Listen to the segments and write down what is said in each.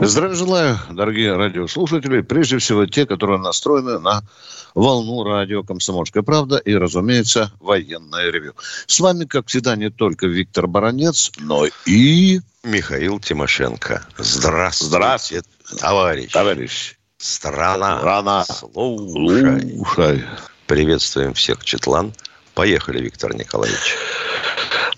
Здравия желаю, дорогие радиослушатели. Прежде всего, те, которые настроены на волну радио «Комсомольская правда» и, разумеется, военное ревю. С вами, как всегда, не только Виктор Баранец, но и... Михаил Тимошенко. Здравствуйте, Здравствуйте, товарищ. товарищ. Страна. Страна. Слушай. Слушай. Приветствуем всех, Четлан. Поехали, Виктор Николаевич.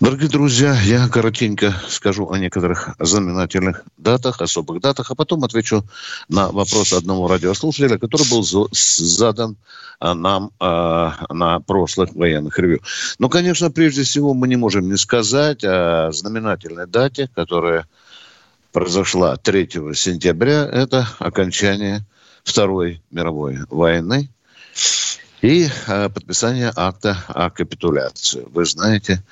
Дорогие друзья, я коротенько скажу о некоторых знаменательных датах, особых датах, а потом отвечу на вопрос одного радиослушателя, который был задан а, нам а, на прошлых военных ревью. Но, конечно, прежде всего мы не можем не сказать о знаменательной дате, которая произошла 3 сентября. Это окончание Второй мировой войны и э, подписание акта о капитуляции. Вы знаете,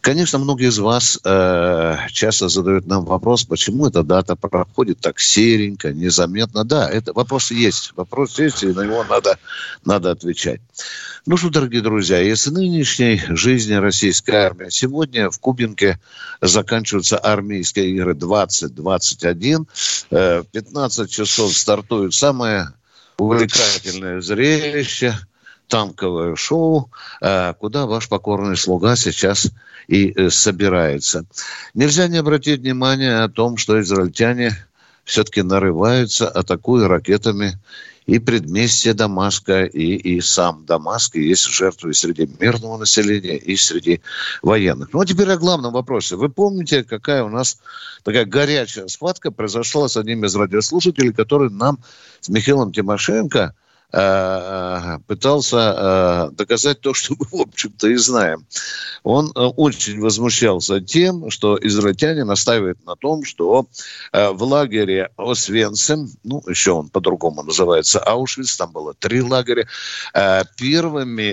конечно, многие из вас э, часто задают нам вопрос, почему эта дата проходит так серенько, незаметно. Да, это вопрос есть, вопрос есть, и на него надо, надо отвечать. Ну что, дорогие друзья, если нынешней жизни российской армии сегодня в Кубинке заканчиваются армейские игры 20-21, э, 15 часов стартует самое увлекательное зрелище – танковое шоу, э, куда ваш покорный слуга сейчас и э, собирается. Нельзя не обратить внимание о том, что израильтяне все-таки нарываются, атакуя ракетами и предместье Дамаска, и, и сам Дамаск, и есть жертвы среди мирного населения, и среди военных. Ну, а теперь о главном вопросе. Вы помните, какая у нас такая горячая схватка произошла с одним из радиослушателей, который нам с Михаилом Тимошенко – пытался э, доказать то, что мы, в общем-то, и знаем. Он э, очень возмущался тем, что израильтяне настаивают на том, что в лагере Освенцим, ну, еще он по-другому называется Аушвиц, там было три лагеря, первыми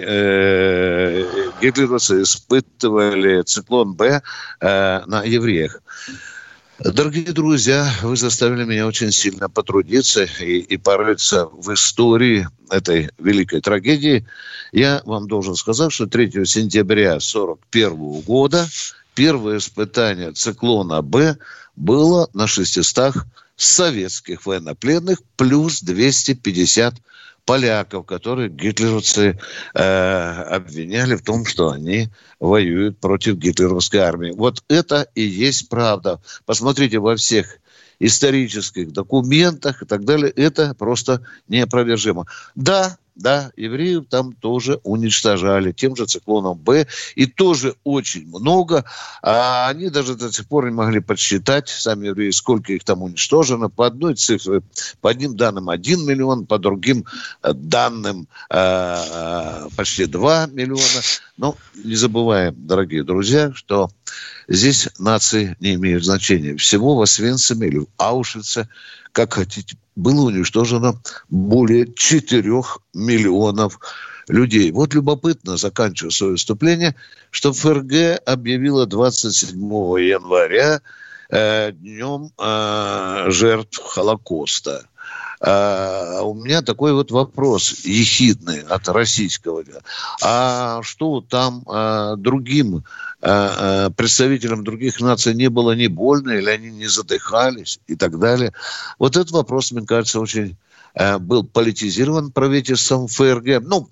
гитлеровцы испытывали циклон Б на евреях. Дорогие друзья, вы заставили меня очень сильно потрудиться и, и порыться в истории этой великой трагедии. Я вам должен сказать, что 3 сентября 1941 года первое испытание циклона Б было на 600 советских военнопленных плюс 250 поляков, которые гитлеровцы э, обвиняли в том, что они воюют против гитлеровской армии. Вот это и есть правда. Посмотрите во всех исторических документах и так далее. Это просто неопровержимо. Да, да, евреев там тоже уничтожали тем же циклоном Б, и тоже очень много. А они даже до сих пор не могли подсчитать, сами евреи, сколько их там уничтожено. По одной цифре, по одним данным 1 миллион, по другим э, данным э, почти 2 миллиона. Но не забываем, дорогие друзья, что здесь нации не имеют значения. Всего в Освенциме или в Аушвице, как хотите, было уничтожено более 4 миллионов людей. Вот любопытно, заканчивая свое выступление, что ФРГ объявила 27 января э, днем э, жертв Холокоста. А у меня такой вот вопрос ехидный от российского. А что там а, другим а, а, представителям других наций не было не больно, или они не задыхались и так далее? Вот этот вопрос, мне кажется, очень а, был политизирован правительством ФРГ. Ну,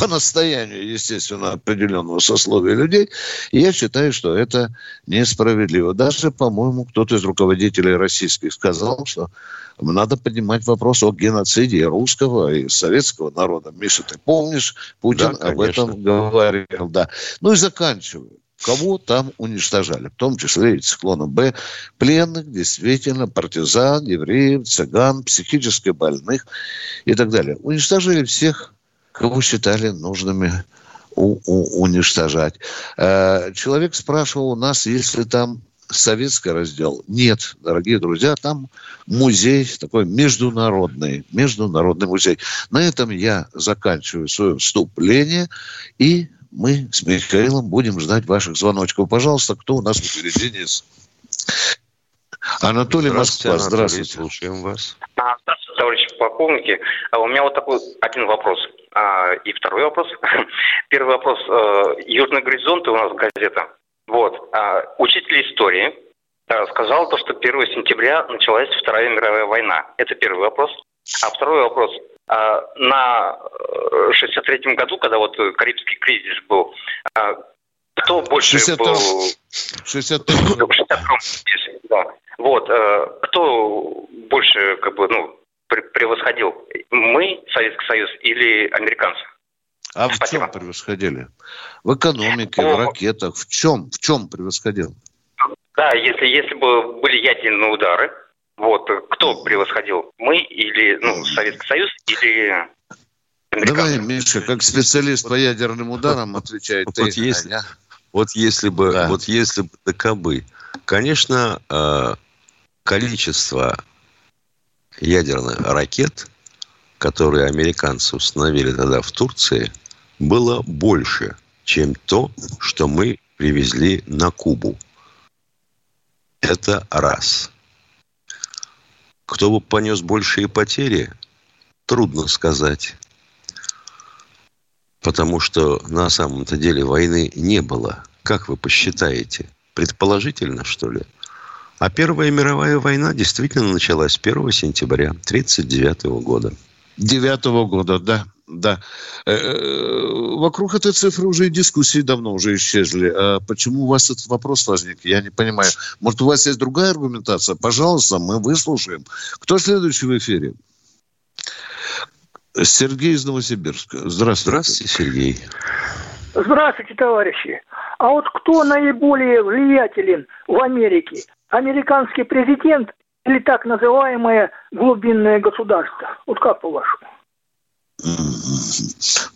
по настоянию, естественно, определенного сословия людей, я считаю, что это несправедливо. Даже, по-моему, кто-то из руководителей российских сказал, что надо поднимать вопрос о геноциде русского и советского народа. Миша, ты помнишь, Путин да, об этом говорил. Да. Ну и заканчиваю кого там уничтожали, в том числе и циклона Б, пленных, действительно, партизан, евреев, цыган, психически больных и так далее. Уничтожили всех кого считали нужными у, у, уничтожать. Э, человек спрашивал у нас, если там советский раздел. Нет, дорогие друзья, там музей такой международный, международный музей. На этом я заканчиваю свое вступление, и мы с Михаилом будем ждать ваших звоночков. Пожалуйста, кто у нас впереди? Денис? Анатолий Москва, здравствуйте. Слушаем вас. А, здравствуйте, товарищи полковники. А у меня вот такой один вопрос. А, и второй вопрос. Первый вопрос. Э, Южный горизонт у нас газета. Вот. Учитель истории э, сказал то, что 1 сентября началась Вторая мировая война. Это первый вопрос. А второй вопрос. На 63-м году, когда вот Карибский кризис был, кто больше 62... был... 63 да. Вот. Э, кто больше, как бы, ну, превосходил? Мы, Советский Союз, или американцы? А в Спасибо. чем превосходили? В экономике, О, в ракетах. В чем? В чем превосходил? Да, если, если бы были ядерные удары, вот, кто превосходил? Мы или, ну, Советский Союз или Давай, Миша, как специалист по ядерным ударам отвечает. Вот, ты, если, а вот если бы, да. вот если бы таковы, конечно, э, количество ядерных ракет, которые американцы установили тогда в Турции, было больше, чем то, что мы привезли на Кубу. Это раз. Кто бы понес большие потери, трудно сказать. Потому что на самом-то деле войны не было. Как вы посчитаете? Предположительно, что ли? А Первая мировая война действительно началась 1 сентября 1939 года. 9 года, да. Да. Э, э, вокруг этой цифры уже и дискуссии давно уже исчезли. А почему у вас этот вопрос возник? Я не понимаю. Может, у вас есть другая аргументация? Пожалуйста, мы выслушаем. Кто следующий в эфире? Сергей из Новосибирска. Здравствуйте. Здравствуйте, Сергей. Здравствуйте, товарищи. А вот кто наиболее влиятелен в Америке? Американский президент или так называемое глубинное государство? Вот как по-вашему?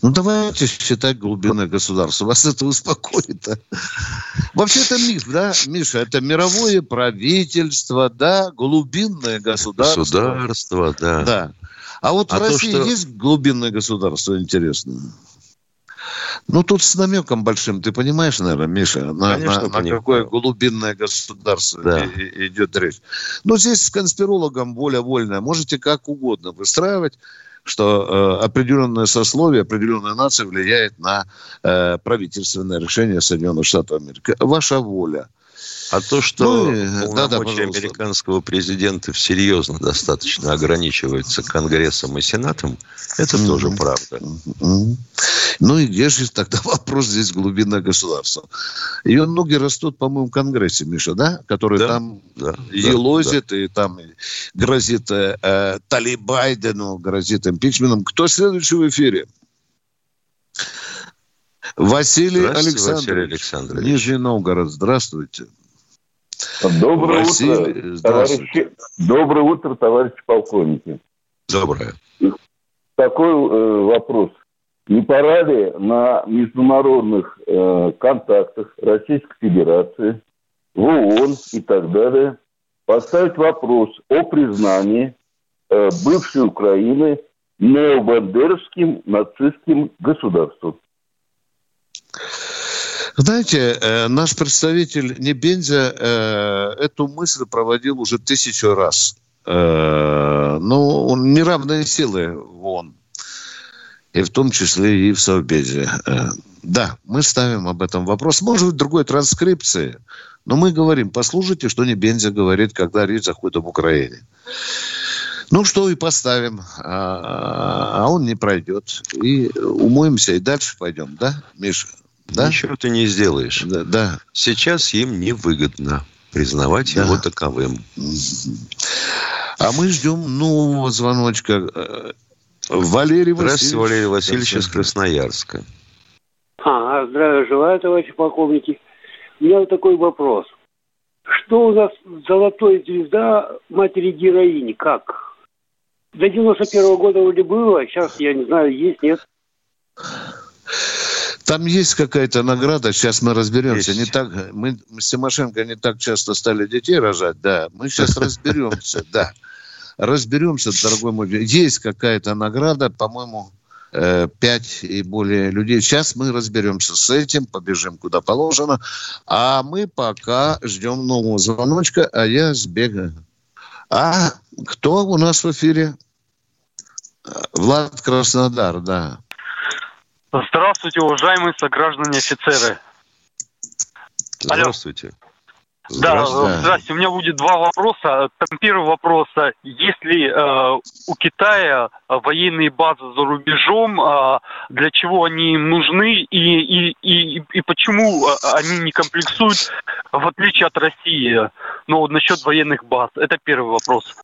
Ну, давайте считать глубинное государство. Вас это успокоит. А? Вообще это миф, да, Миша? Это мировое правительство, да, глубинное государство. Государство, да. Да. А вот а в России то, что... есть глубинное государство, интересно? Ну, тут с намеком большим, ты понимаешь, наверное, Миша, на, Конечно, на, на какое глубинное государство да. и, идет речь. Но здесь с конспирологом воля вольная. Можете как угодно выстраивать что э, определенное сословие, определенная нация влияет на э, правительственное решение Соединенных Штатов Америки. Ваша воля. А то, что ну, полномочия да, да, американского президента серьезно достаточно ограничиваются Конгрессом и Сенатом, это mm-hmm. тоже правда. Mm-hmm. Ну и где же тогда вопрос здесь глубина государства? Ее ноги растут, по-моему, в Конгрессе, Миша, да? Который да, там да, елозит да, и там грозит э, э, Тали Байдену, грозит импичментом. Кто следующий в эфире? Василий Александрович. Василий Александрович. Нижний Новгород. Здравствуйте. Доброе Василий, утро, товарищи. Доброе утро, товарищи полковники. Доброе. Такой э, вопрос. Не пора ли на международных э, контактах Российской Федерации, в ООН и так далее поставить вопрос о признании э, бывшей Украины необандеровским нацистским государством? Знаете, э, наш представитель Небензя э, эту мысль проводил уже тысячу раз. Э, ну, он неравные силы в ООН. И в том числе и в Совбезе. Да, мы ставим об этом вопрос. Может быть, другой транскрипции. Но мы говорим, послушайте, что Небензя говорит, когда речь заходит об Украине. Ну что, и поставим. А, а он не пройдет. И умоемся, и дальше пойдем, да, Миша? Да? Ничего ты не сделаешь. Да, да. Сейчас им невыгодно признавать да. его таковым. А мы ждем нового звоночка. Валерий Васильевич. Здравствуйте, Валерий Васильевич из Красноярска. А, здравия желаю, товарищи полковники. У меня вот такой вопрос. Что у нас золотой звезда матери героини? Как? До 91 -го года вроде было, а сейчас, я не знаю, есть, нет? Там есть какая-то награда, сейчас мы разберемся. Есть. Не так, мы, с Тимошенко не так часто стали детей рожать, да. Мы сейчас разберемся, да. Разберемся, дорогой мой. Есть какая-то награда, по-моему, э, пять и более людей. Сейчас мы разберемся с этим, побежим куда положено. А мы пока ждем нового звоночка, а я сбегаю. А кто у нас в эфире? Влад Краснодар, да. Здравствуйте, уважаемые сограждане офицеры. Здравствуйте. Да, здравствуйте. У меня будет два вопроса. Там первый вопрос. Если э, у Китая военные базы за рубежом, э, для чего они им нужны и, и, и, и почему э, они не комплексуют, в отличие от России, ну, вот насчет военных баз? Это первый вопрос.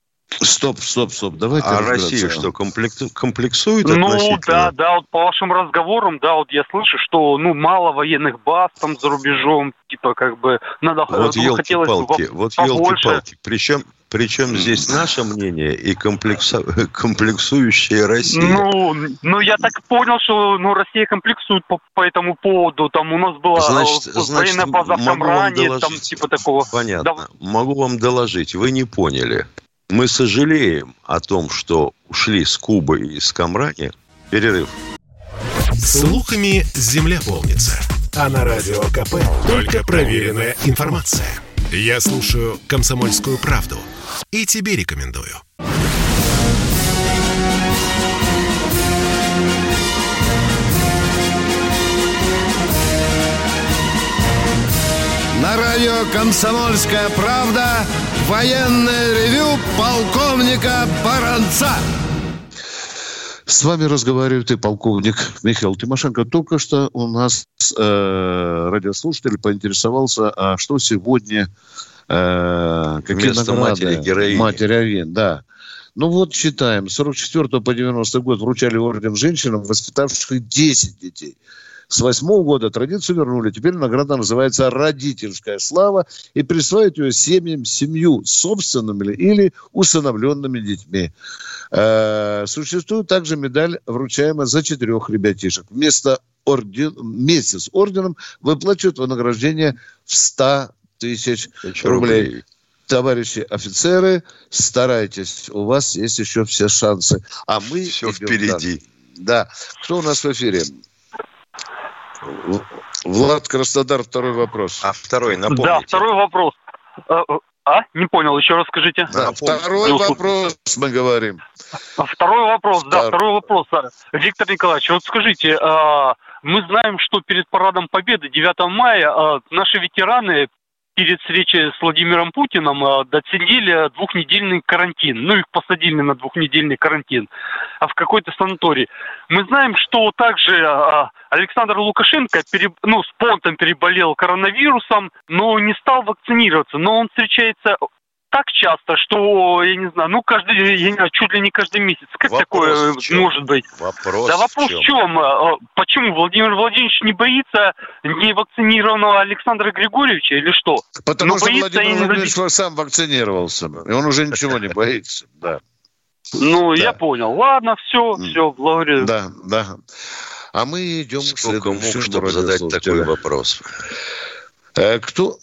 Стоп, стоп, стоп. Давайте А Россия что, комплексует Ну, да, да, вот по вашим разговорам, да, вот я слышу, что, ну, мало военных баз там за рубежом, типа, как бы, надо... Вот ну, елки-палки, вот елки-палки. Причем, причем здесь наше мнение и комплексу... комплексующая Россия. Ну, ну, я так понял, что ну, Россия комплексует по, по этому поводу. Там у нас была значит, военная база в Камране, там типа такого. Понятно. Да. Могу вам доложить, вы не поняли. Мы сожалеем о том, что ушли с Кубы и с Камрани. Перерыв. Слухами земля полнится. А на радио КП только проверенная информация. Я слушаю «Комсомольскую правду» и тебе рекомендую. Радио «Комсомольская правда» Военное ревю полковника Баранца. С вами разговаривает и полковник Михаил Тимошенко. Только что у нас э, радиослушатель поинтересовался, а что сегодня, э, какие Вместо награды? матери героини. Матери Авин, да. Ну вот читаем. С 44 по 90 год вручали орден женщинам, воспитавших 10 детей. С восьмого года традицию вернули. Теперь награда называется «Родительская слава» и присваивают ее семьям, семью собственными или усыновленными детьми. Э, существует также медаль, вручаемая за четырех ребятишек. Вместо орден, вместе с орденом выплачивают вознаграждение в 100 тысяч рублей. рублей. Товарищи офицеры, старайтесь, у вас есть еще все шансы. А мы все впереди. Да. Кто у нас в эфире? Влад Краснодар, второй вопрос. А второй, напомните. Да, второй вопрос. А, а? Не понял, еще раз скажите. Да, второй вопрос мы говорим. А, второй вопрос, да, второй вопрос. Виктор Николаевич, вот скажите, а, мы знаем, что перед парадом Победы 9 мая наши ветераны перед встречей с Владимиром Путиным э, доценили двухнедельный карантин. Ну, их посадили на двухнедельный карантин а в какой-то санаторий. Мы знаем, что также э, Александр Лукашенко переб... ну, с понтом переболел коронавирусом, но не стал вакцинироваться. Но он встречается так часто, что, я не знаю, ну, каждый, я не знаю, чуть ли не каждый месяц. Как вопрос такое может быть? Вопрос да вопрос в чем? в чем? А, почему Владимир Владимирович не боится невакцинированного Александра Григорьевича или что? Потому ну, что Владимир Владимирович и... сам вакцинировался, и он уже ничего не боится, да. Ну, я понял. Ладно, все, все, благодарю. Да, да. А мы идем Сколько к мог, чтобы задать такой вопрос? Э, кто?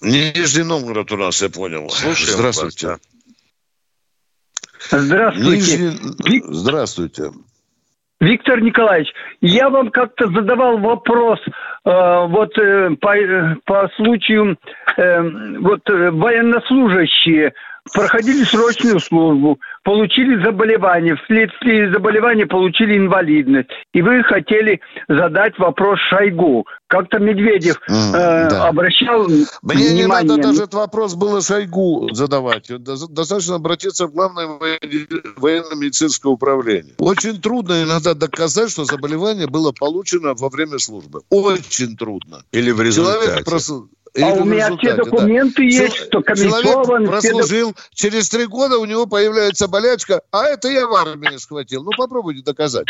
Нижний Новгород у нас, я понял. Слушаем Здравствуйте. Вас, да. Здравствуйте. Нижний... Здравствуйте. Виктор Николаевич, я вам как-то задавал вопрос э, вот э, по, э, по случаю э, вот э, военнослужащие проходили срочную службу, получили заболевание, вследствие заболевания получили инвалидность. И вы хотели задать вопрос Шойгу. Как-то Медведев mm, э, да. обращал Мне внимание... не надо даже этот вопрос было Шойгу задавать. Достаточно обратиться в Главное военно-медицинское управление. Очень трудно иногда доказать, что заболевание было получено во время службы. Очень трудно. Или в результате. Человек просто а у меня все документы да. есть, что комиссован. прослужил, все... через три года у него появляется болячка, а это я в армии схватил. Ну, попробуйте доказать.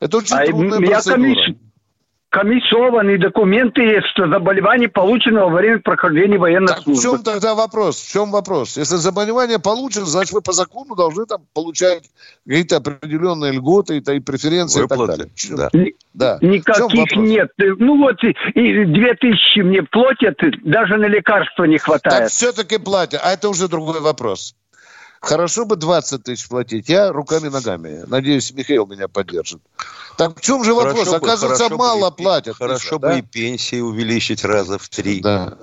Это очень а трудная я процедура. Комисс... комиссованные документы есть, что заболевание получено во время прохождения военной Так службы. в чем тогда вопрос? В чем вопрос? Если заболевание получено, значит, вы по закону должны там получать какие-то определенные льготы и, и преференции и так Выплаты, далее. Да. Да. Никаких нет. Ну вот и, и две тысячи мне платят, даже на лекарства не Так хватает. все-таки платят. А это уже другой вопрос. Хорошо бы 20 тысяч платить. Я руками-ногами. Надеюсь, Михаил меня поддержит. Так в чем же вопрос? Хорошо бы- Оказывается, хорошо бы мало и- платят. Хорошо Миша, бы да? и пенсии увеличить раза в три. Да,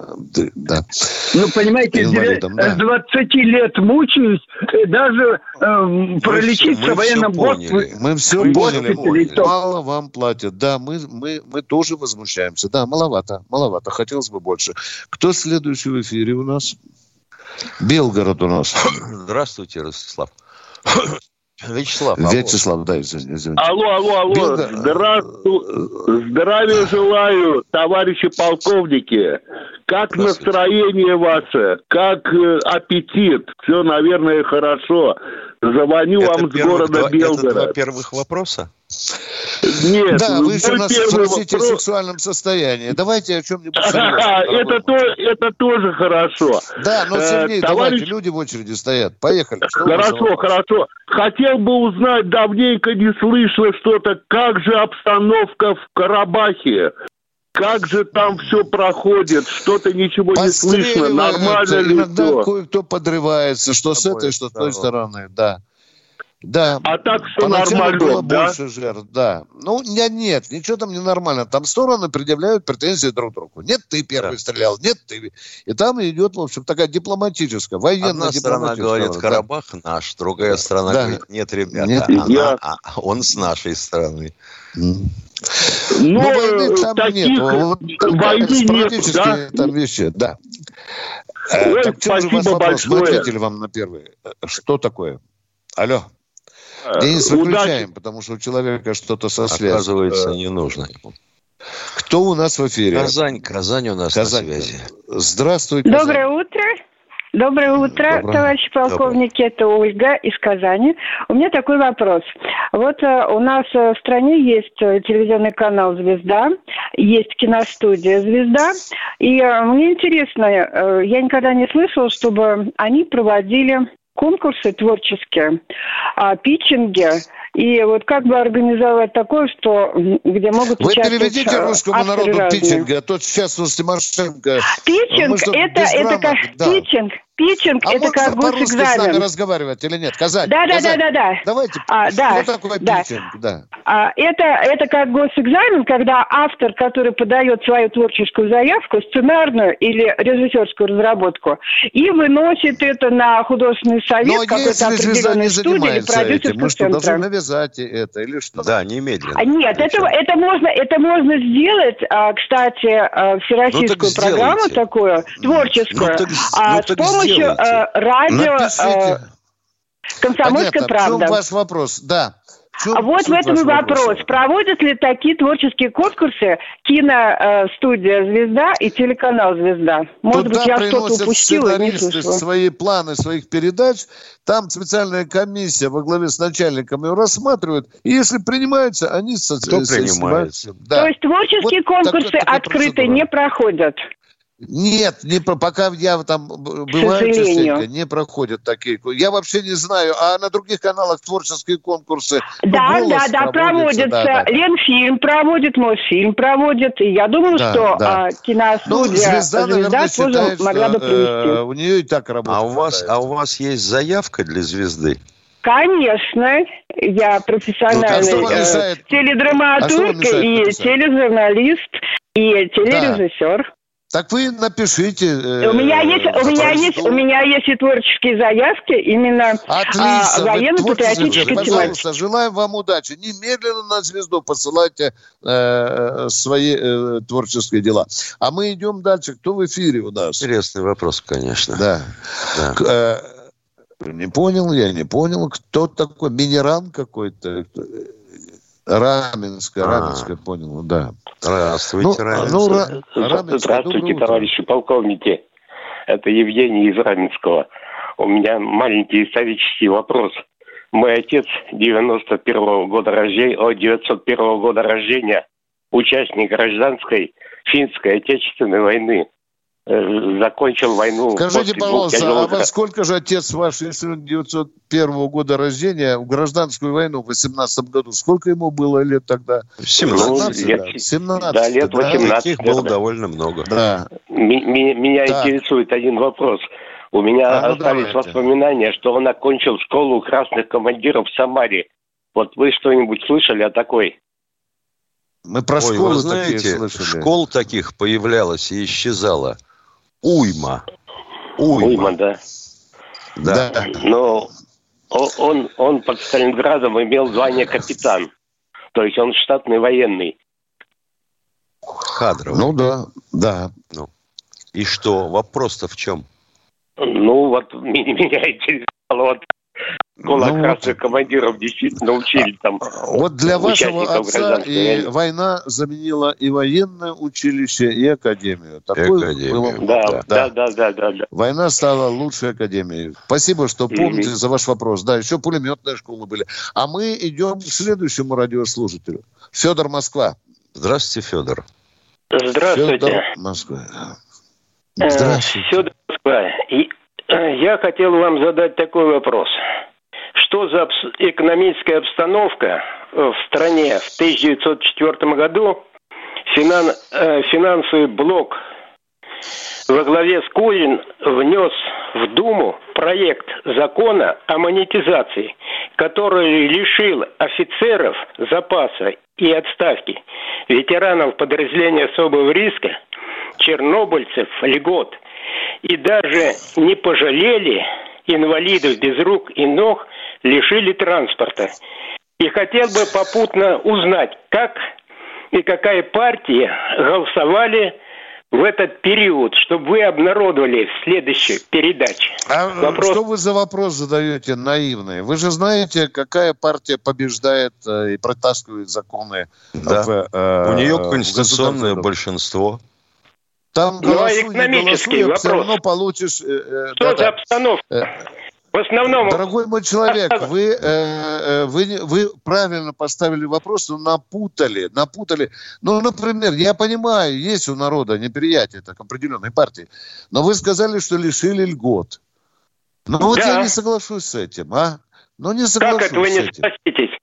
да. Ну, понимаете, с Инвалидом, да. девя- с 20 лет мучаюсь, э, даже эм, пролечиться мы в военном всё госпитале. поняли. Мы все Вы поняли. то- Мало вам платят. Да, мы, мы, мы тоже возмущаемся. Да, маловато, маловато. Хотелось бы больше. Кто следующий в эфире у нас? Белгород у нас. Здравствуйте, Ростислав. Вячеслав. алло. Вячеслав, да, извини- извините. Алло, алло, алло. Здравствуй. Здравия желаю, товарищи полковники. Как настроение ваше? Как э, аппетит? Все, наверное, хорошо. Звоню Это вам с города два- это два Белгород. первых вопроса. Нет, Да, вы еще нас спросите вопрос- сексуальном состоянии. Давайте о чем-нибудь серьезном. это, то, это тоже хорошо. Да, но Э, сильнее, товарищ- давайте, люди в очереди стоят. Поехали. Что Хорошо, хорошо. Хотел бы узнать, давненько не слышно что-то, как же обстановка в Карабахе? Как же там все проходит? Что-то ничего не слышно. Нормально ли Иногда все? кое-кто подрывается, что с этой, что с той стороны, да. Да. А так все Поначалу нормально, было да? больше жертв, да. Ну, нет, нет, ничего там не нормально. Там стороны предъявляют претензии друг другу. Нет, ты первый стрелял, нет, ты. И там идет, в общем, такая дипломатическая, военная Одна сторона говорит, да. Карабах наш, другая сторона Да. говорит, нет, ребята, Нет, она- я- а, он с нашей стороны. Но Ну, войны там таких нет. Вот войны нет, да? там вещи, да. Э, Ой, так спасибо вопрос? Мы большое. ответили вам на первый. Что такое? Алло. Э, Денис, удачи. выключаем, потому что у человека что-то со связью. Оказывается, Э, не нужно. Кто у нас в эфире? Казань, Казань у нас Казань. на связи. Здравствуй, Казань. Доброе утро. Доброе утро, Доброе. товарищи полковники. Это Ольга из Казани. У меня такой вопрос. Вот э, у нас э, в стране есть э, телевизионный канал «Звезда», есть киностудия «Звезда». И э, мне интересно, э, я никогда не слышала, чтобы они проводили конкурсы творческие, а, питчинги. И вот как бы организовать такое, что где могут Вы переведите э, русскому народу разные. питчинг, а то сейчас у Тимошенко... Питчинг Мы что, это, это как Да. питчинг. Питчинг А это можно как по-русски с нами госэкзамен. разговаривать или нет? Казань, Да, да, да, Казань, да, да. Давайте, А, да, что такое да. питчинг? Да. А, это, это как госэкзамен, когда автор, который подает свою творческую заявку, сценарную или режиссерскую разработку, и выносит это на художественный совет Но какой-то определенной студии или занимается этим, продюсерского мы что, должны навязать это или что? Да, немедленно. А, Нет, это, это можно, это можно сделать, а, кстати, а, всероссийскую Ну, так программу сделайте. такую творческую, Ну, так- а, ну, с так помощью сделайте. а, радио Напишите. а, «Комсомольская Понятно. В правда». чем ваш вопрос? Да. В чем А вот в этом и вопрос. вопроса? Проводят ли такие творческие конкурсы киностудия «Звезда» и телеканал «Звезда»? Может Туда быть, я что-то упустила сценаристы свои планы своих передач. Там специальная комиссия во главе с начальником его рассматривает. И если принимаются, они Кто со- принимает? снимаются. Да. То есть творческие Вот конкурсы такая открыто процедура. не проходят? Нет, не про- пока я там бываю частенько, не проходят такие. Я вообще не знаю. А на других каналах творческие конкурсы. ну, Да, «Голос» да, да, проводятся. да, да, да. Ленфильм проводит, Мосфильм проводит. И я думаю, Да, что да. а, Ну, киностудия звезда, наверное, тоже считает, могла бы что провести. э, у нее и так работает. А у вас, а у вас есть заявка для звезды? Конечно, я профессиональный Ну, а что вам э? А теледраматург мешает и тележурналист, и телережиссер. Так вы напишите. э, у меня есть, у меня есть, у меня есть и творческие заявки именно Отлично. а, военно-патриотической. Пожалуйста, желаем вам удачи. Немедленно на звезду посылайте э, свои э, творческие дела. А мы идем дальше. Кто в эфире у нас? Интересный вопрос, конечно. Да. Да. К- э, не понял, я не понял. Кто такой? Минеран какой-то? Раменская, А. Раменская, понял, да. Здравствуйте, Ну, Раменская. ну, Ра- Раменская, Здравствуйте, товарищи полковники. Это Евгений из Раменского. У меня маленький исторический вопрос. Мой отец 91 года рождения, о, 901 года рождения участник гражданской финской отечественной войны. Э, закончил войну. Скажите, пожалуйста, а во сколько же отец ваш, если 1901 года рождения, в гражданскую войну в 18 году, сколько ему было лет тогда? 17. Ну, лет, да. 17. Да, лет 18. Да, таких было довольно много. Да. Меня, меня Так. интересует один вопрос. У меня А, ну остались давайте. воспоминания, что он окончил школу красных командиров в Самаре. Вот вы что-нибудь слышали о такой? Мы про Ой, школы вы такие знаете, слышали. школ таких появлялось и исчезало. Уйма. Уйма. Уйма, да. Да. Да. Но он, он под Сталинградом имел звание капитан. То есть он штатный военный. Кадровый. Ну да, да. И что? Вопрос-то в чем? Ну, вот меня интересовало, вот школа Ну, красных командиров действительно учили там. Вот для вашего отца и война заменила и военное училище, и академию. Такое Академию. было. Да, да, да, да, да, да. Война стала лучшей академией. Спасибо, что помните за ваш вопрос. Да, еще пулеметные школы были. А мы идем к следующему радиослушателю. Федор Москва. Здравствуйте, Федор. Здравствуйте. Федор Москва. Э, Здравствуйте. Федор Москва. И, э, я хотел вам задать такой вопрос. Что за экономическая обстановка э, в стране в 1904 году? Финан- э, финансовый блок во главе с Кузин внес в Думу проект закона о монетизации, который лишил офицеров запаса и отставки, ветеранов подразделения особого риска, чернобыльцев льгот и даже не пожалели инвалидов без рук и ног, лишили транспорта. И хотел бы попутно узнать, как и какая партия голосовали в этот период, чтобы вы обнародовали в следующей передаче. А Вопрос. что вы за вопрос задаете наивный? Вы же знаете, какая партия побеждает э, и протаскивает законы. Да. в, э, У нее в конституционное большинство. Там Ну, а голосуй, не экономический голосуй, а все вопрос. равно получишь... э, э, Что да-да. за обстановка? Э, В основном... Дорогой мой человек, вы, э, э, вы, вы правильно поставили вопрос, но напутали, напутали. Ну, например, я понимаю, есть у народа неприятие так, определенной партии, но вы сказали, что лишили льгот. Ну, вот Да. я не соглашусь с этим, а? Ну, не Как соглашусь это вы не согласитесь?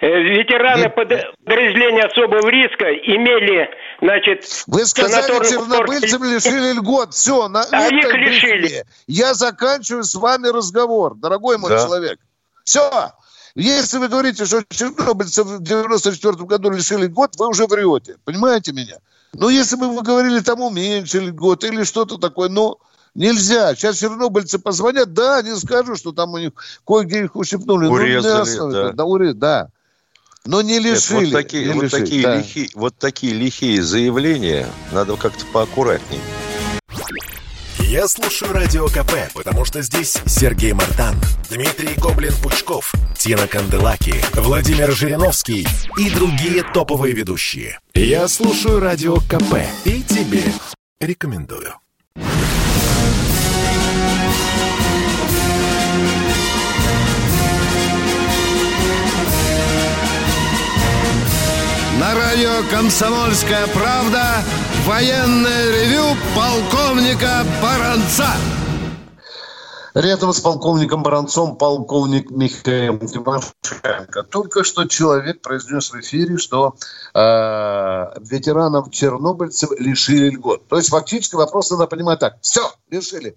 Э, Ветераны под- подразделения особого риска имели, значит, Вы сказали, чернобыльцам лишили льгот. Все, на А их лишили. Я заканчиваю с вами разговор, дорогой мой Да. человек. Все. Если вы говорите, что чернобыльцев в 94 году лишили льгот, вы уже врете. Понимаете меня? Ну, если бы вы говорили, там уменьшили льгот или что-то такое, ну, нельзя. Сейчас чернобыльцы позвонят, да, они скажут, что там у них кое-где их ущипнули. Урезали, ну, на основе- да. да, уре- да. Но не Нет, лишили. вот такие, не вот, лишили, такие да. лихие, вот такие лихие заявления надо как-то поаккуратней. Я слушаю Радио КП, потому что здесь Сергей Мартан, Дмитрий Гоблин-Пучков, Тина Канделаки, Владимир Жириновский и другие топовые ведущие. Я слушаю Радио КП и тебе рекомендую. Радио «Комсомольская правда» военное ревю полковника Баранца. Рядом с полковником Баранцом полковник Михаил Тимошенко. Только что человек произнес в эфире, что э, ветеранов чернобыльцев лишили льгот. То есть фактически вопрос надо понимать так. Все, лишили.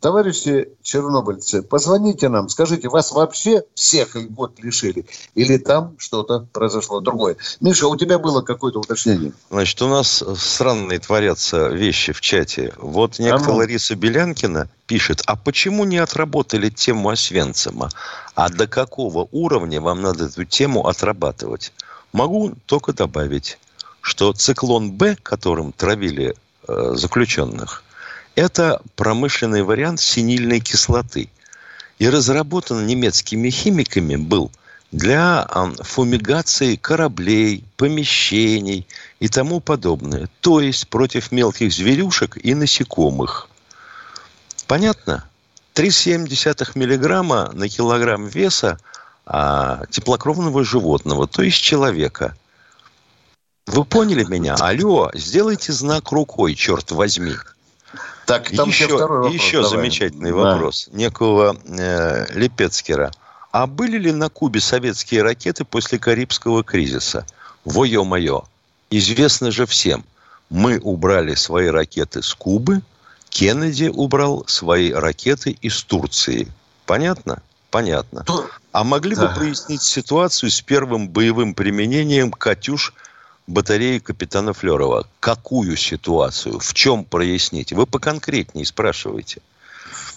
Товарищи чернобыльцы, позвоните нам, скажите, вас вообще всех льгот лишили? Или там что-то произошло другое? Миша, у тебя было какое-то уточнение? Значит, у нас странные творятся вещи в чате. Вот некто А ну. Лариса Белянкина пишет, а почему не отработали тему Освенцима? А до какого уровня вам надо эту тему отрабатывать? Могу только добавить, что циклон Б, которым травили э, заключенных, это промышленный вариант синильной кислоты. И разработан немецкими химиками был для а, фумигации кораблей, помещений и тому подобное. То есть против мелких зверюшек и насекомых. Понятно? 3,7 миллиграмма на килограмм веса а, теплокровного животного, то есть человека. Вы поняли меня? Алло, сделайте знак рукой, черт возьми. Так, там еще, вопрос, еще давай. замечательный Да. вопрос некого э, Лепецкера. А были ли на Кубе советские ракеты после Карибского кризиса? Во ё-моё. Известно же всем. Мы убрали свои ракеты с Кубы, Кеннеди убрал свои ракеты из Турции. Понятно? Понятно. А могли Да. бы прояснить ситуацию с первым боевым применением «Катюш» батареи капитана Флерова? Какую ситуацию? В чем прояснить? Вы поконкретнее спрашиваете.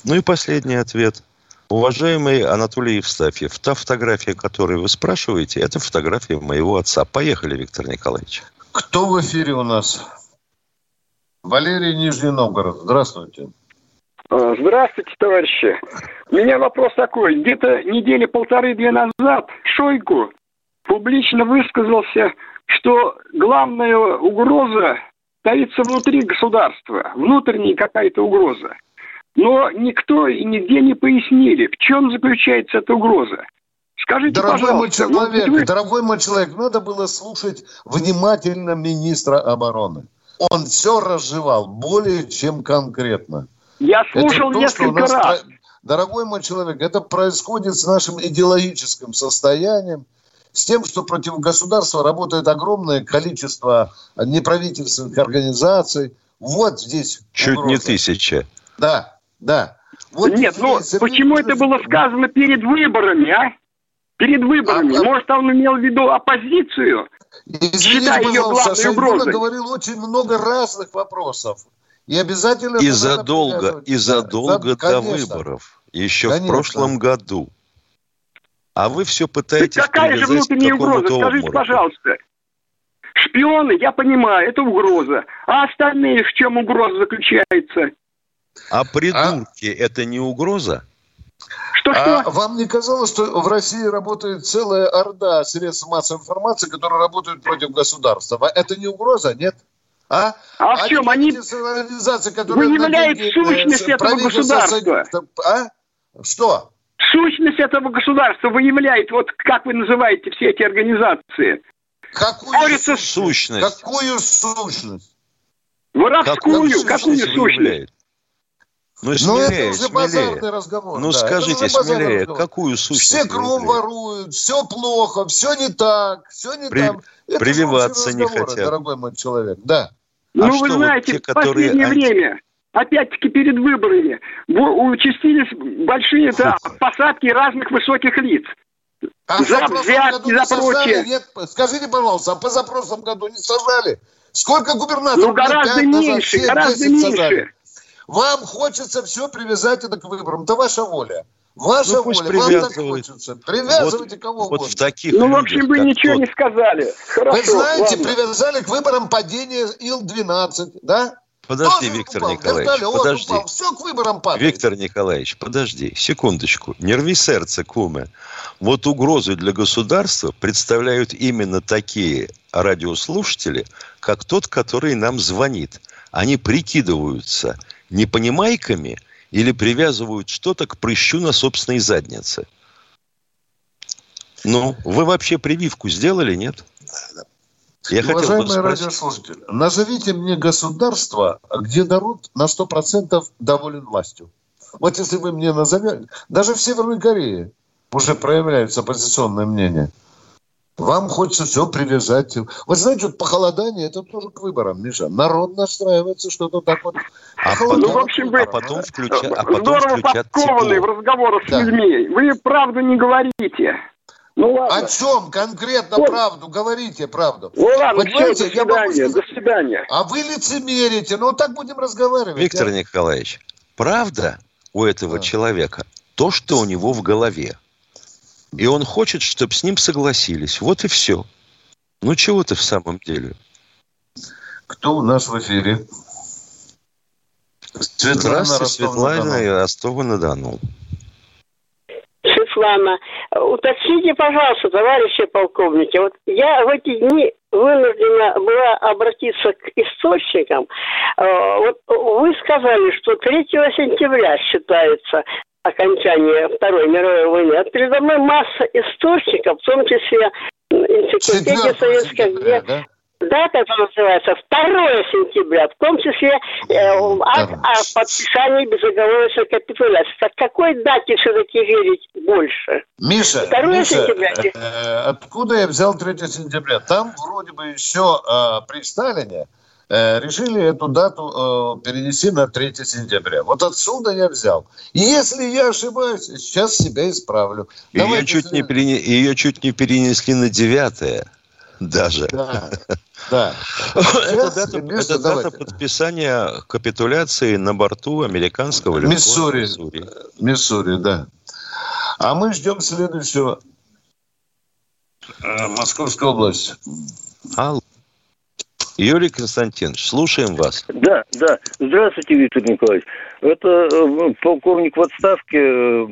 Ну и последний ответ. Уважаемый Анатолий Евстафьев, та фотография, которую вы спрашиваете, это фотография моего отца. Поехали, Виктор Николаевич. Кто в эфире у нас? Валерий Нижний Новгород. Здравствуйте. А, Здравствуйте, товарищи. У меня вопрос такой. Где-то недели полторы-две назад Шойгу публично высказался, что главная угроза таится внутри государства, внутренняя какая-то угроза. Но никто и нигде не пояснили, в чем заключается эта угроза. Скажите, Дорогой мой человек, вы- дорогой мой человек, надо было слушать внимательно министра обороны. Он все разжевал более чем конкретно. Я Это слушал то, несколько нас раз. Дорогой мой человек, это происходит с нашим идеологическим состоянием, с тем, что против государства работает огромное количество неправительственных организаций. Вот здесь Чуть не угроза. тысяча. Да, да. Вот Нет, ну почему это было сказано перед выборами, а? Перед выборами. Может, он имел в виду оппозицию, Извините, считая ее пожалуйста, главной угрозой? говорил очень много разных вопросов. И обязательно... И задолго, и задолго Да, до конечно. выборов. Еще в Конечно. прошлом году. А вы все пытаетесь Какая же внутренняя угроза? Скажите, обмороку. пожалуйста. Шпионы, я понимаю, это угроза. А остальные в чем угроза заключается? А придурки это не угроза? А вам не казалось, что в России работает целая орда средств массовой информации, которые работают против государства? А Это не угроза, нет? А, А в чем они на выявляют сущность э, этого государства? А? Что? Сущность этого государства выявляет, вот как вы называете все эти организации. Какую Борется с- сущность? Какую сущность? Воровскую, Какую какую сущность выявляет? Ну, Ну, это смелее, уже базарный смелее. разговор. Ну, да, это скажите уже базарный смелее, разговор. какую сущность Все выявляет? воруют, все плохо, все не так, все не При- там. Это прививаться уже не хотят. дорогой мой человек. Да. Ну, А вы что вот знаете, те, в которые последнее анти- время, опять-таки перед выборами, участились большие да, посадки разных высоких лиц. А в за взятки, году не за прочее. Нет, скажите, пожалуйста, а позапрошлом году не сажали? Сколько губернаторов? Ну, гораздо назад? меньше, Семь, гораздо десять сажали. меньше. Вам хочется все привязать это к выборам. Это ваша воля. Ваша Ну, пусть воля. Вам так хочется. Привязывайте Вот- кого вот угодно. в таких Ну, в общем, вы ничего тот- не сказали. Хорошо, Вы знаете, ладно. привязали к выборам падение Ил-12, да? Подожди, Тоже Виктор упал, Николаевич, вертолет подожди. упал, все к выборам падает. Виктор Николаевич, подожди, секундочку. Не рви сердце, куме. Вот угрозу для государства представляют именно такие радиослушатели, как тот, который нам звонит. Они прикидываются непонимайками или привязывают что-то к прыщу на собственной заднице. Ну, вы вообще прививку сделали, нет? Я хотел бы Уважаемые радиослушатели, назовите мне государство, где народ на 100% доволен властью. Вот если вы мне назовете, даже в Северной Корее уже проявляется оппозиционное мнение. Вам хочется все привязать. Вот знаете, вот похолодание, это тоже к выборам, Миша. Народ настраивается, что-то так вот. А Похолодание Ну, в общем, вы а потом включа- а потом здорово включат подкованы в разговорах с Да. людьми. Вы правду не говорите. Ну ладно. О чем конкретно Вот. правду? Говорите правду. Ну ладно, все, Понимаете, до я могу свидания, до свидания. А вы лицемерите. Ну, так будем разговаривать. Виктор а? Николаевич, правда у этого Да. человека то, что у него в голове. И он хочет, чтобы с ним согласились. Вот и все. Ну чего ты в самом деле? Кто у нас в эфире? Светлана Здравствуйте, Ростов-на-Дону. Светлана и Ростова-на-Дону. Светлана, уточните, пожалуйста, товарищи полковники, вот я в эти дни вынуждена была обратиться к источникам. Э, Вот вы сказали, что 3 сентября считается окончание Второй мировой войны. А передо мной масса источников, в том числе энциклопедия 4 советская, где да? Дата это называется 2 сентября, в том числе э, акт о подписании безоговорочной капитуляции. Так какой дате все-таки верить больше? Миша, 2 Миша сентября. э, э, откуда я взял 3 сентября? Там вроде бы еще э, при Сталине э, решили эту дату э, перенести на 3 сентября. Вот отсюда я взял. И если я ошибаюсь, сейчас себя исправлю. Ее Давайте чуть, не перене- ее чуть не перенесли на 9 даже. Да, да. Это дата, это дата подписания капитуляции на борту американского линкора Миссури. «Миссури». Миссури, да. А мы ждем следующего. Э, Московская область. Алло. Юрий Константинович, слушаем вас. Да, да. Здравствуйте, Виктор Николаевич. Это э, полковник в отставке. э,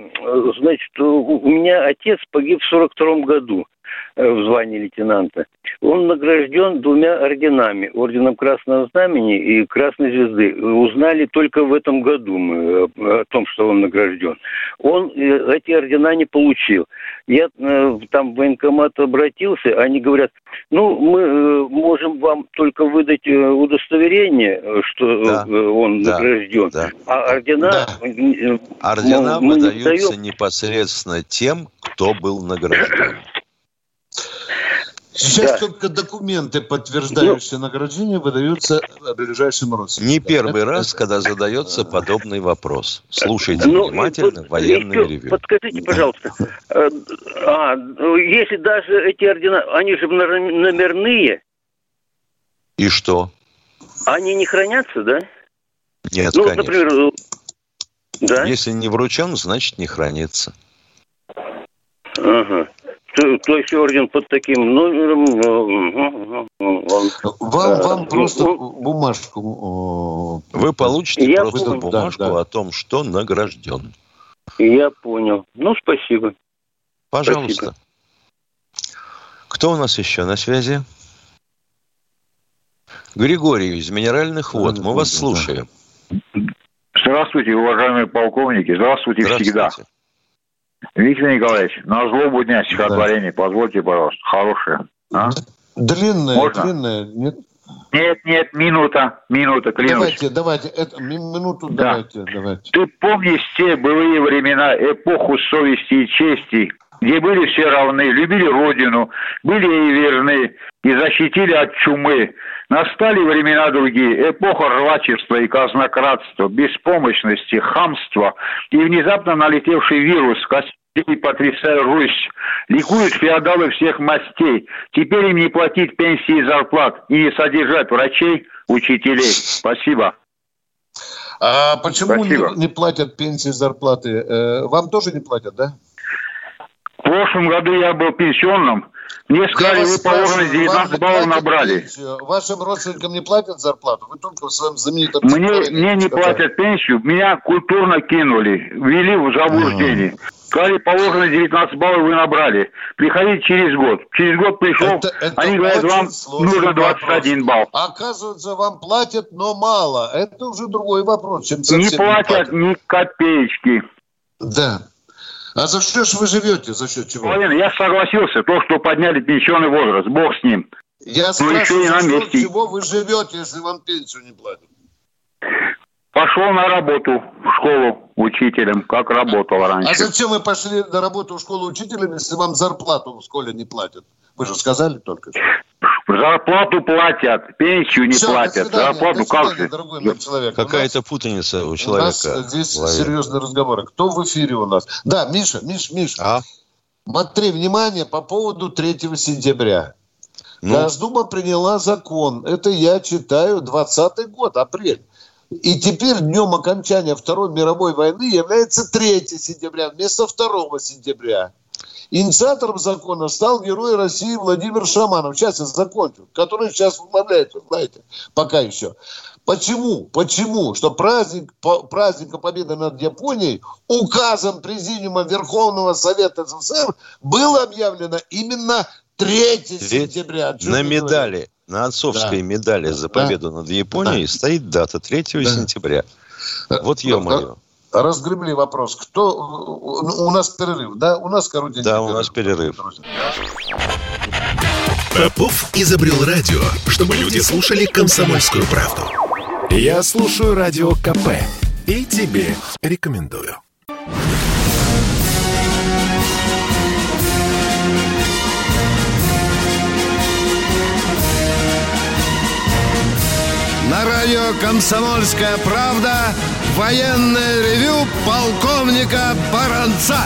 Значит, у меня отец погиб в 42 году в звании лейтенанта. Он награжден двумя орденами. Орденом Красного Знамени и Красной Звезды. Узнали только в этом году мы э, о том, что он награжден. Он э, эти ордена не получил. Я э, там в военкомат обратился, они говорят, ну, мы э, можем вам только выдать э, удостоверение, э, что Да. э, он Да. награжден, Да. а ордена... э, Ордена мы не выдаются даем. непосредственно тем, кто был награжден. Сейчас Да. только документы, подтверждающие награждение, выдаются ближайшим родственникам. Не первый Это- раз, когда задается подобный вопрос. Слушайте Ну, внимательно вот военное еще ревю. Подскажите, пожалуйста, э, а, ну, если даже эти ордена, они же номерные, И что? они не хранятся, да? Нет, ну, конечно. например, э, да? Если не вручен, значит не хранится. Ага. То, есть орден под таким номером... э, э, э, Вам, вам просто ну, бумажку... Вы получите Я просто понял. бумажку Да, да. о том, что награжден. Я понял. Ну, спасибо. Пожалуйста. Кто у нас еще на связи? Григорий из Минеральных вод. Мы вас слушаем. Здравствуйте, уважаемые полковники. Здравствуйте, всегда. Виктор Николаевич, на злобу дня стихотворение, позвольте, пожалуйста, хорошее. А? Длинная, Можно? длинная. Нет? Нет, нет, минута, минута, клянусь. Давайте, давайте, это, ми- минуту Да. давайте, давайте. Ты помнишь те былые времена, эпоху совести и чести, где были все равны, любили родину, были ей верны и защитили от чумы. Настали времена другие, эпоха рвачества и казнократства, беспомощности, хамства и внезапно налетевший вирус, костей потрясая Русь. Ликуют феодалы всех мастей. Теперь им не платить пенсии и зарплат и не содержать врачей, учителей. Спасибо. А почему Спасибо. не, не платят пенсии, зарплаты? Э, вам тоже не платят, да? В прошлом году я был пенсионным. Мне сказали, вы положено спрашиваю, 19 вам баллов платят набрали. пенсию? Вашим родственникам не платят зарплату? Вы только в своем знаменитом... Мне, мне не сказали. платят пенсию, меня культурно кинули, ввели в заблуждение. Сказали, положено 19 баллов вы набрали. Приходите через год. Через год пришел, Это- это они говорят, вам нужно 21 балл. А Оказывается, вам платят, но мало. Это уже другой вопрос, чем совсем Не платят ни копеечки. Да. А за что ж вы живете? За счет чего? Половина, Я согласился, то, что подняли пенсионный возраст, бог с ним. Я Ну, спрашиваю, еще и за на счет месте. чего вы живете, если вам пенсию не платят? Пошел на работу в школу учителем, как работал раньше. А зачем вы пошли на работу в школу учителем, если вам зарплату в школе не платят? Вы же сказали только что. Зарплату платят, пенсию не до платят. свидания, Зарплату до как свидания, же? дорогой мой человек. Какая-то путаница у У человека. нас э, здесь в голове. серьезный разговор. Кто в эфире у нас? Да, Миша, Миш, Миш. А? Смотри, внимание, по поводу 3 сентября. Ну? Госдума приняла закон. Это я читаю 20 год, апрель. И теперь днем окончания Второй мировой войны является 3 сентября вместо 2 сентября. Инициатором закона стал герой России Владимир Шаманов. Сейчас я закончу. Который сейчас возглавляет, вы знаете, пока еще. Почему? Почему? Что праздник, праздника Победы над Японией указом Президиума Верховного Совета СССР было объявлено именно 3 сентября. На медали, на отцовской Да. медали за Да. победу над Японией Да. стоит дата 3 сентября. Вот ё-моё. Разгребли вопрос. Кто у нас перерыв, да? У нас коротенький Да, у нас перерыв. Попов изобрел радио, чтобы люди слушали комсомольскую правду. Я слушаю радио КП и тебе рекомендую. Радио «Комсомольская правда» военное ревю полковника Баранца.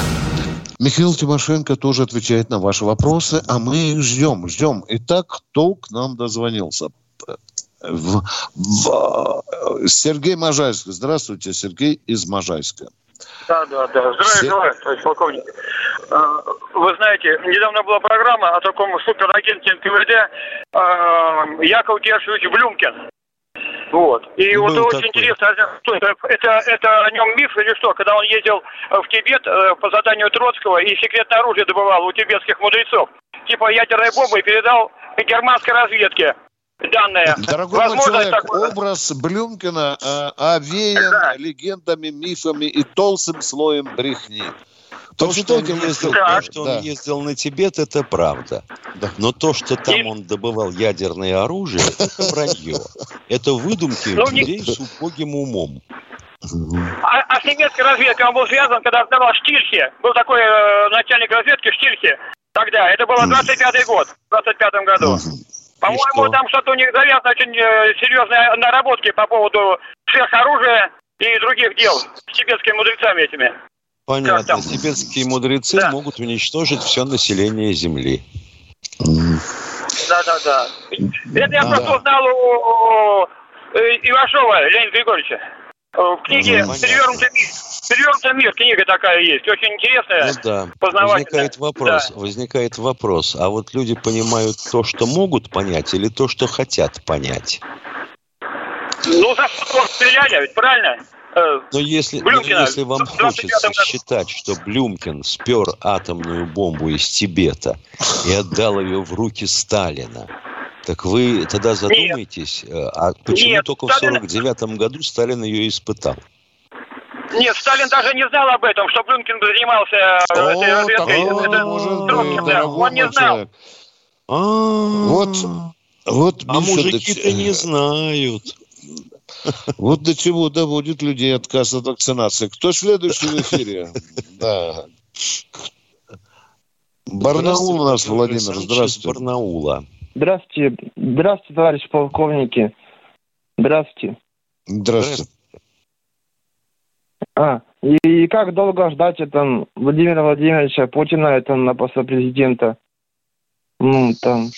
Михаил Тимошенко тоже отвечает на ваши вопросы, а мы их ждем, ждем. Итак, кто к нам дозвонился? В, в, Сергей Можайск. Здравствуйте, Сергей из Можайска. Да, да, да. Здравия желаю, товарищ полковник. А, Вы знаете, недавно была программа о таком суперагенте НКВД а, Яков Гершевич Блюмкин. Вот. И вот Был очень такой. интересно, а что это, это, о нем миф или что? Когда он ездил в Тибет э, по заданию Троцкого и секретное оружие добывал у тибетских мудрецов. Типа ядерной бомбы и передал германской разведке данные. Дорогой мой Возможность человек, такой- образ Блюмкина э, овеян легендами, мифами и толстым слоем брехни. То, что он ездил, Да, то, что да. он ездил на Тибет, это правда. Но то, что там он добывал ядерное оружие, это вранье. Это выдумки Ну, людей с убогим умом. А, а с немецкой разведкой он был связан, когда сдавал Штильхе. Был такой э, начальник разведки Штильхе. Тогда. Это было 25-й год. В 25-м году. По-моему, там что-то у них завязаны очень э, серьезные наработки по поводу сверхоружия и других дел с тибетскими мудрецами этими. Понятно. Тибетские мудрецы могут уничтожить все население Земли. Да-да-да. Это я Да. просто узнал у э, Ивашова Леонида Григорьевича. Э, В книге. «Перевернутый мир». «Перевернутый мир» книга такая есть. Очень интересная. Ну да. Возникает вопрос. Возникает вопрос. А вот люди понимают то, что могут понять, или то, что хотят понять? Ну, за что стреляли, ведь правильно? Но если, но Блюмкина если вам в 25-м хочется году. считать, что Блюмкин спер атомную бомбу из Тибета и отдал ее в руки Сталина, так вы тогда задумайтесь, э, а почему Нет, только Сталин- в 49 году Сталин ее испытал? Нет, Сталин даже не знал об этом, что Блюмкин занимался э, этой разведкой. Это Троцким, да. Он не знал. Вот, вот, А мужики-то не знают. Вот до чего доводит людей отказ от вакцинации. Кто следующий в эфире? Да. Барнаул у нас, Владимир, здравствуйте. Барнаула. Здравствуйте. Здравствуйте, товарищ полковники. Здравствуйте. Здравствуйте. А, и, и как долго ждать это Владимира Владимировича Путина это на поста президента? Ну, там...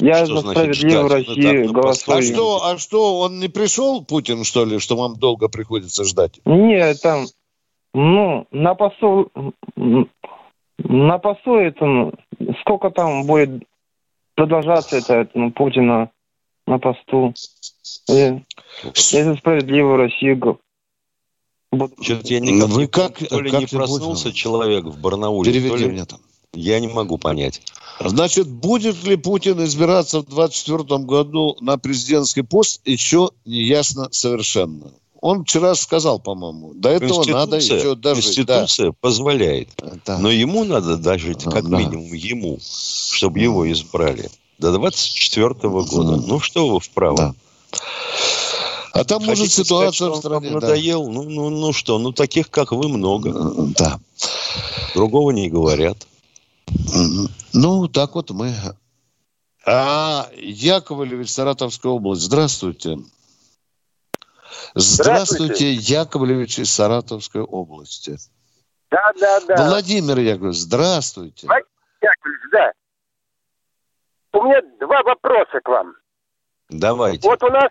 Я Что за значит справедливую ждать? Россию А голосую. что, а что, он не пришел, Путин, что ли, что вам долго приходится ждать? Нет, там, ну, на посту, м, на посту это, ну, сколько там будет продолжаться это, это, ну, Путина на посту? Я, я за справедливую Россию Что-то я никак, Вы не- как- то ли как не проснулся понял? человек в Барнауле, Переведи то ли- мне там. Я не могу понять. Значит, будет ли Путин избираться в 2024 году на президентский пост, еще не ясно совершенно. Он вчера сказал, по-моему, до этого надо еще дожить. Да. Конституция позволяет. Но ему надо дожить, как да. минимум ему, чтобы его избрали. До 24 года. Ну что вы вправо? А там может Хотите ситуация сказать, в стране, вам да. надоел? Ну, ну, ну что, ну таких, как вы, много. Да. Другого не говорят. Ну, так вот мы. А, Яковлевич, Саратовская область. Здравствуйте. Здравствуйте, Яковлевич из Саратовской области. Да, да, да. Владимир Яковлевич, здравствуйте. Яковлевич, да. У меня два вопроса к вам. Давайте. Вот у нас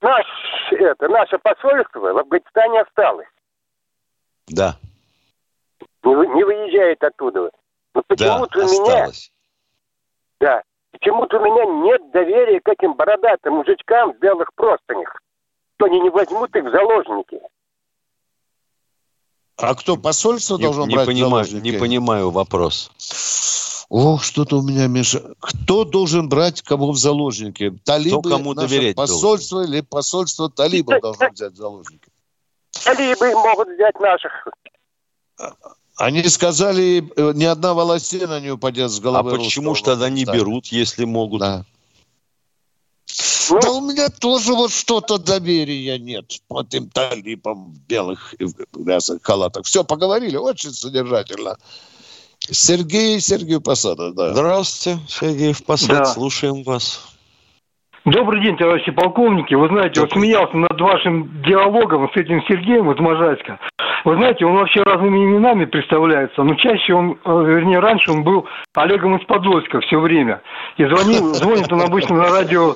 наш, это, наше посольство в Афганистане осталось. Да. Не, не выезжает оттуда. Но Да, почему-то у меня... осталось. Да. Почему-то у меня нет доверия к этим бородатым мужичкам в белых простынях. Что они не возьмут их в заложники. А кто, посольство Не, должно не брать понимаю, заложники? не понимаю вопрос. Ох, что-то у меня, Миша. Кто должен брать кого в заложники? Талибы, кому наше доверять посольство или посольство талибов должно взять в заложники? Талибы могут взять наших. Они сказали, э, ни одна волосина не упадет с А головы почему русского ж тогда не берут, если могут? Да. Да у меня тоже вот что-то доверия нет по этим талибам в белых и в грязных халатах. Все, поговорили, очень содержательно. Сергей Сергей Посада, да. Здравствуйте, Сергей Посад, Да. слушаем вас. Добрый день, товарищи полковники. Вы знаете, вот смеялся над вашим диалогом с этим Сергеем из Можайска. Вы знаете, он вообще разными именами представляется, но чаще он, э, вернее, раньше он был Олегом из Подольска все время. И звонил, звонит он обычно на радио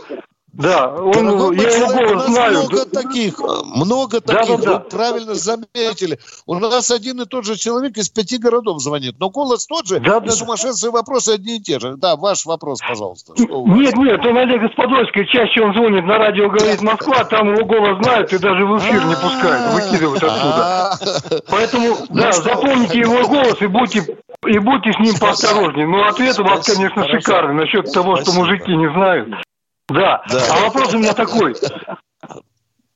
да, он, Дорогой я его голос знаю. много таких, много Да, таких, да, да. вы правильно заметили. У нас один и тот же человек из пяти городов звонит, но голос тот же, и сумасшедшие вопросы одни и те же. Да, ваш вопрос, пожалуйста. Нет, нет, он Олег из Подольска, чаще он звонит на радио, говорит Москва, там его голос знают и даже в эфир не пускают, выкидывают оттуда. Поэтому, да, запомните его голос и будьте, и будьте с ним поосторожнее. Но ответ у вас, конечно, шикарный насчет того, что мужики не знают. Да. А вопрос у меня такой.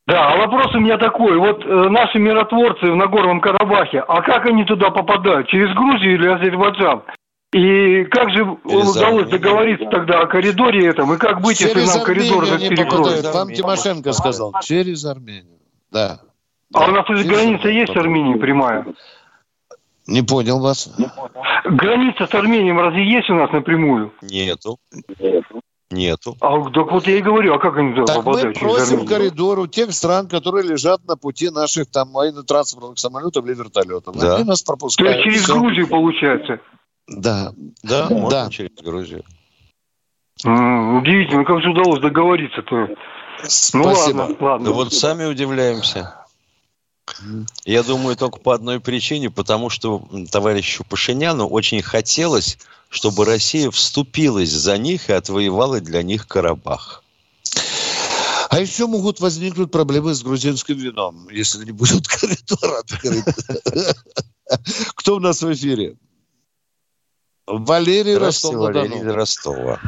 Да, а вопрос у меня такой. Вот э, наши миротворцы в Нагорном Карабахе, а как они туда попадают? Через Грузию или Азербайджан? И как же удалось договориться тогда о коридоре этом? И как быть, если Через нам коридор Армению этот они перекроют? Вам Тимошенко сказал. Через Армению. Да. А у нас уже граница есть с Арменией прямая? Не понял вас. Граница с Арменией разве есть у нас напрямую? Нету. Нету. А так вот я и говорю, а как они туда Так мы попадают через просим Армению? коридор у тех стран, которые лежат на пути наших там военно-транспортных самолетов или вертолетов. Да. Они нас То пропускают. есть через. Грузию получается? Да. Да, можно Да. через Грузию. М, Удивительно, как же удалось договориться-то? Ну ладно, ладно. Да вот сами удивляемся. Я думаю, только по одной причине, потому что товарищу Пашиняну очень хотелось, чтобы Россия вступилась за них и отвоевала для них Карабах. А еще могут возникнуть проблемы с грузинским вином, если не будет коридора открыт. Кто у нас в эфире? Валерий Здравствуйте, Валерий Ростова.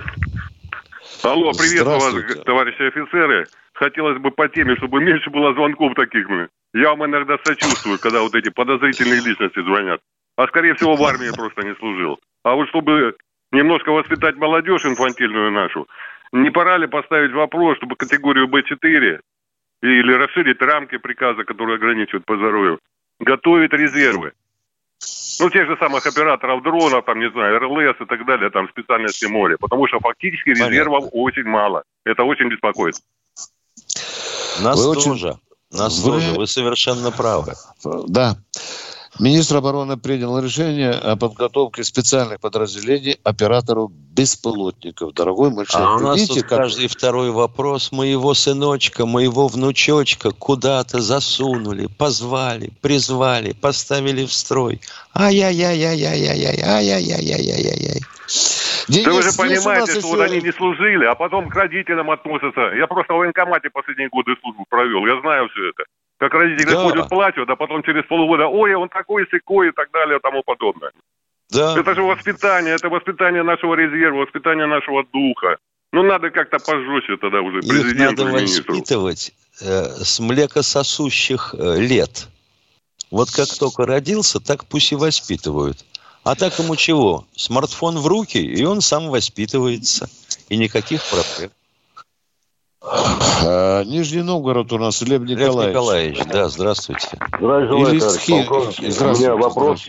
Алло, приветствую вас, товарищи офицеры. Хотелось бы по теме, чтобы меньше было звонков таких. ну. Я вам иногда сочувствую, когда вот эти подозрительные личности звонят. А скорее всего в армии просто не служил. А вот чтобы немножко воспитать молодежь инфантильную нашу, не пора ли поставить вопрос, чтобы категорию Б4 или расширить рамки приказа, которые ограничивают по здоровью, готовить резервы? Ну, тех же самых операторов дронов, там, не знаю, РЛС и так далее, там, специальности моря. Потому что фактически резервов очень мало. Это очень беспокоит. Нас Вы очень- тоже. Нас Вы- тоже. Вы совершенно правы. Да. Министр обороны принял решение о подготовке специальных подразделений операторов беспилотников. Дорогой мой А человек, у нас видите, тут как... каждый второй вопрос моего сыночка, моего внучочка куда-то засунули, позвали, призвали, поставили в строй. Ай-яй-яй-яй-яй-яй-яй, ай-яй-яй-яй-яй-яй. Да вы же есть у нас понимаете, что вот они не служили, а потом к родителям относятся. Я просто в военкомате последние годы службу провел, я знаю все это. Как родители Да. ходят, плачут, а потом через полгода, ой, он такой секой и так далее и тому подобное. Да. Это же воспитание, это воспитание нашего резерва, воспитание нашего духа. Ну, надо как-то пожестче тогда уже Их президенту надо и министру. воспитывать э, с млекососущих э, лет. Вот как только родился, так пусть и воспитывают. А так ему чего? Смартфон в руки, и он сам воспитывается. И никаких проблем. А, Нижний Новгород у нас, Лев Лев Николаевич. Николаевич, да, здравствуйте. Товарищ Схи- полковник. У Здравствуйте, меня вопрос,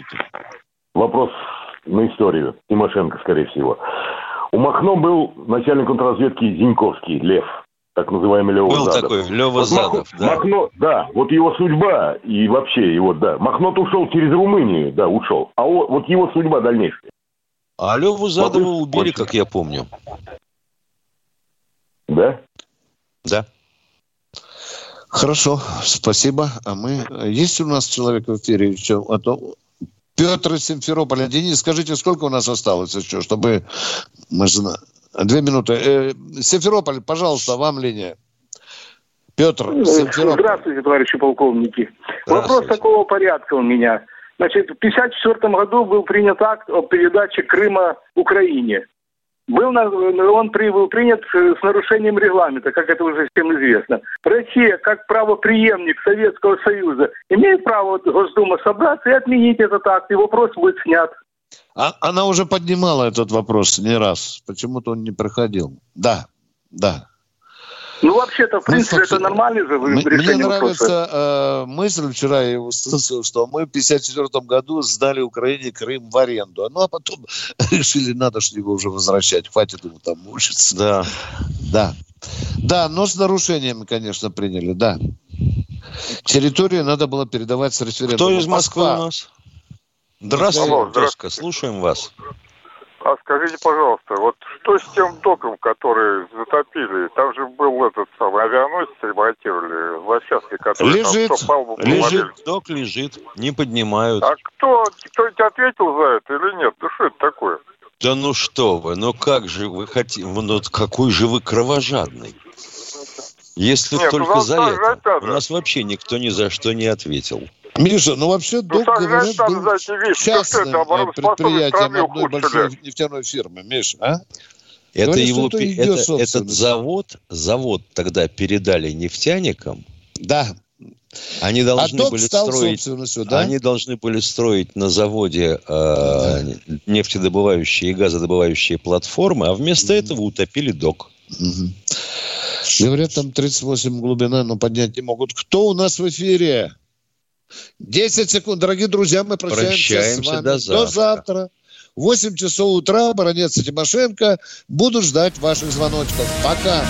вопрос на историю. Тимошенко, скорее всего. У Махно был начальник контрразведки Зиньковский, Лев, так называемый Лева Был Задов. такой Лева Вот Мах- Задов, да. Махно, да, вот его судьба и вообще его, да. Махно ушел через Румынию, да, ушел. А о- вот его судьба дальнейшая. А Леву Задова Вот убили, как я помню. Да? Да. Хорошо, спасибо. А мы... Есть у нас человек в эфире еще? А то... Петр из Симферополя. Денис, скажите, сколько у нас осталось еще, чтобы... Мы же... Две минуты. Э, Симферополь, пожалуйста, вам линия. Петр, Симферополь. Здравствуйте, товарищи полковники. Вопрос такого порядка у меня. Значит, в 1954 году был принят акт о передаче Крыма Украине. Был он был принят э, с нарушением регламента, как это уже всем известно. Россия, как правоприемник Советского Союза, имеет право Госдума собраться и отменить этот акт, и вопрос будет снят. А- она уже поднимала этот вопрос не раз. Почему-то он не проходил. Да, да. Ну, вообще-то, в Ну, принципе, собственно, это нормальный же Мне решение вопроса. нравится э, мысль, вчера я услышал, что мы в 1954 году сдали Украине Крым в аренду. Ну, а потом решили, надо что его уже возвращать. Хватит ему там мучиться. Да. Да. Да, но с нарушениями, конечно, приняли, да. Территорию надо было передавать с референдума. Кто из Москвы Москва. у нас? Здравствуйте, Алло, здравствуйте. слушаем вас. А скажите, пожалуйста, вот что с тем доком, который затопили? Там же был этот самый авианосец ремонтировали, Лосявский, который там Лежит, что, палубу лежит, док лежит, не поднимают. А кто, кто-нибудь ответил за это или нет? Ну что это такое? Да ну что вы, ну как же вы хотите, ну вот какой же вы кровожадный. Если Нет, ну только нас за это, надо. у нас вообще никто ни за что не ответил. Миша, ну вообще Ну док, говорят, был. Ну что частным э, предприятием одной большой нефтяной фирмы. Миш, а? Это Говорят, его, это это- этот завод, завод тогда передали нефтяникам. Да. Они должны А были строить, да? они должны были строить на заводе э, нефтедобывающие и газодобывающие платформы, а вместо этого утопили док. Говорят, там 38 глубина, но поднять не могут. Кто у нас в эфире? 10 секунд. Дорогие друзья, мы прощаемся, Прощаемся с вами. до завтра. До завтра. 8 часов утра, баронец и Тимошенко. Буду ждать ваших звоночков. Пока.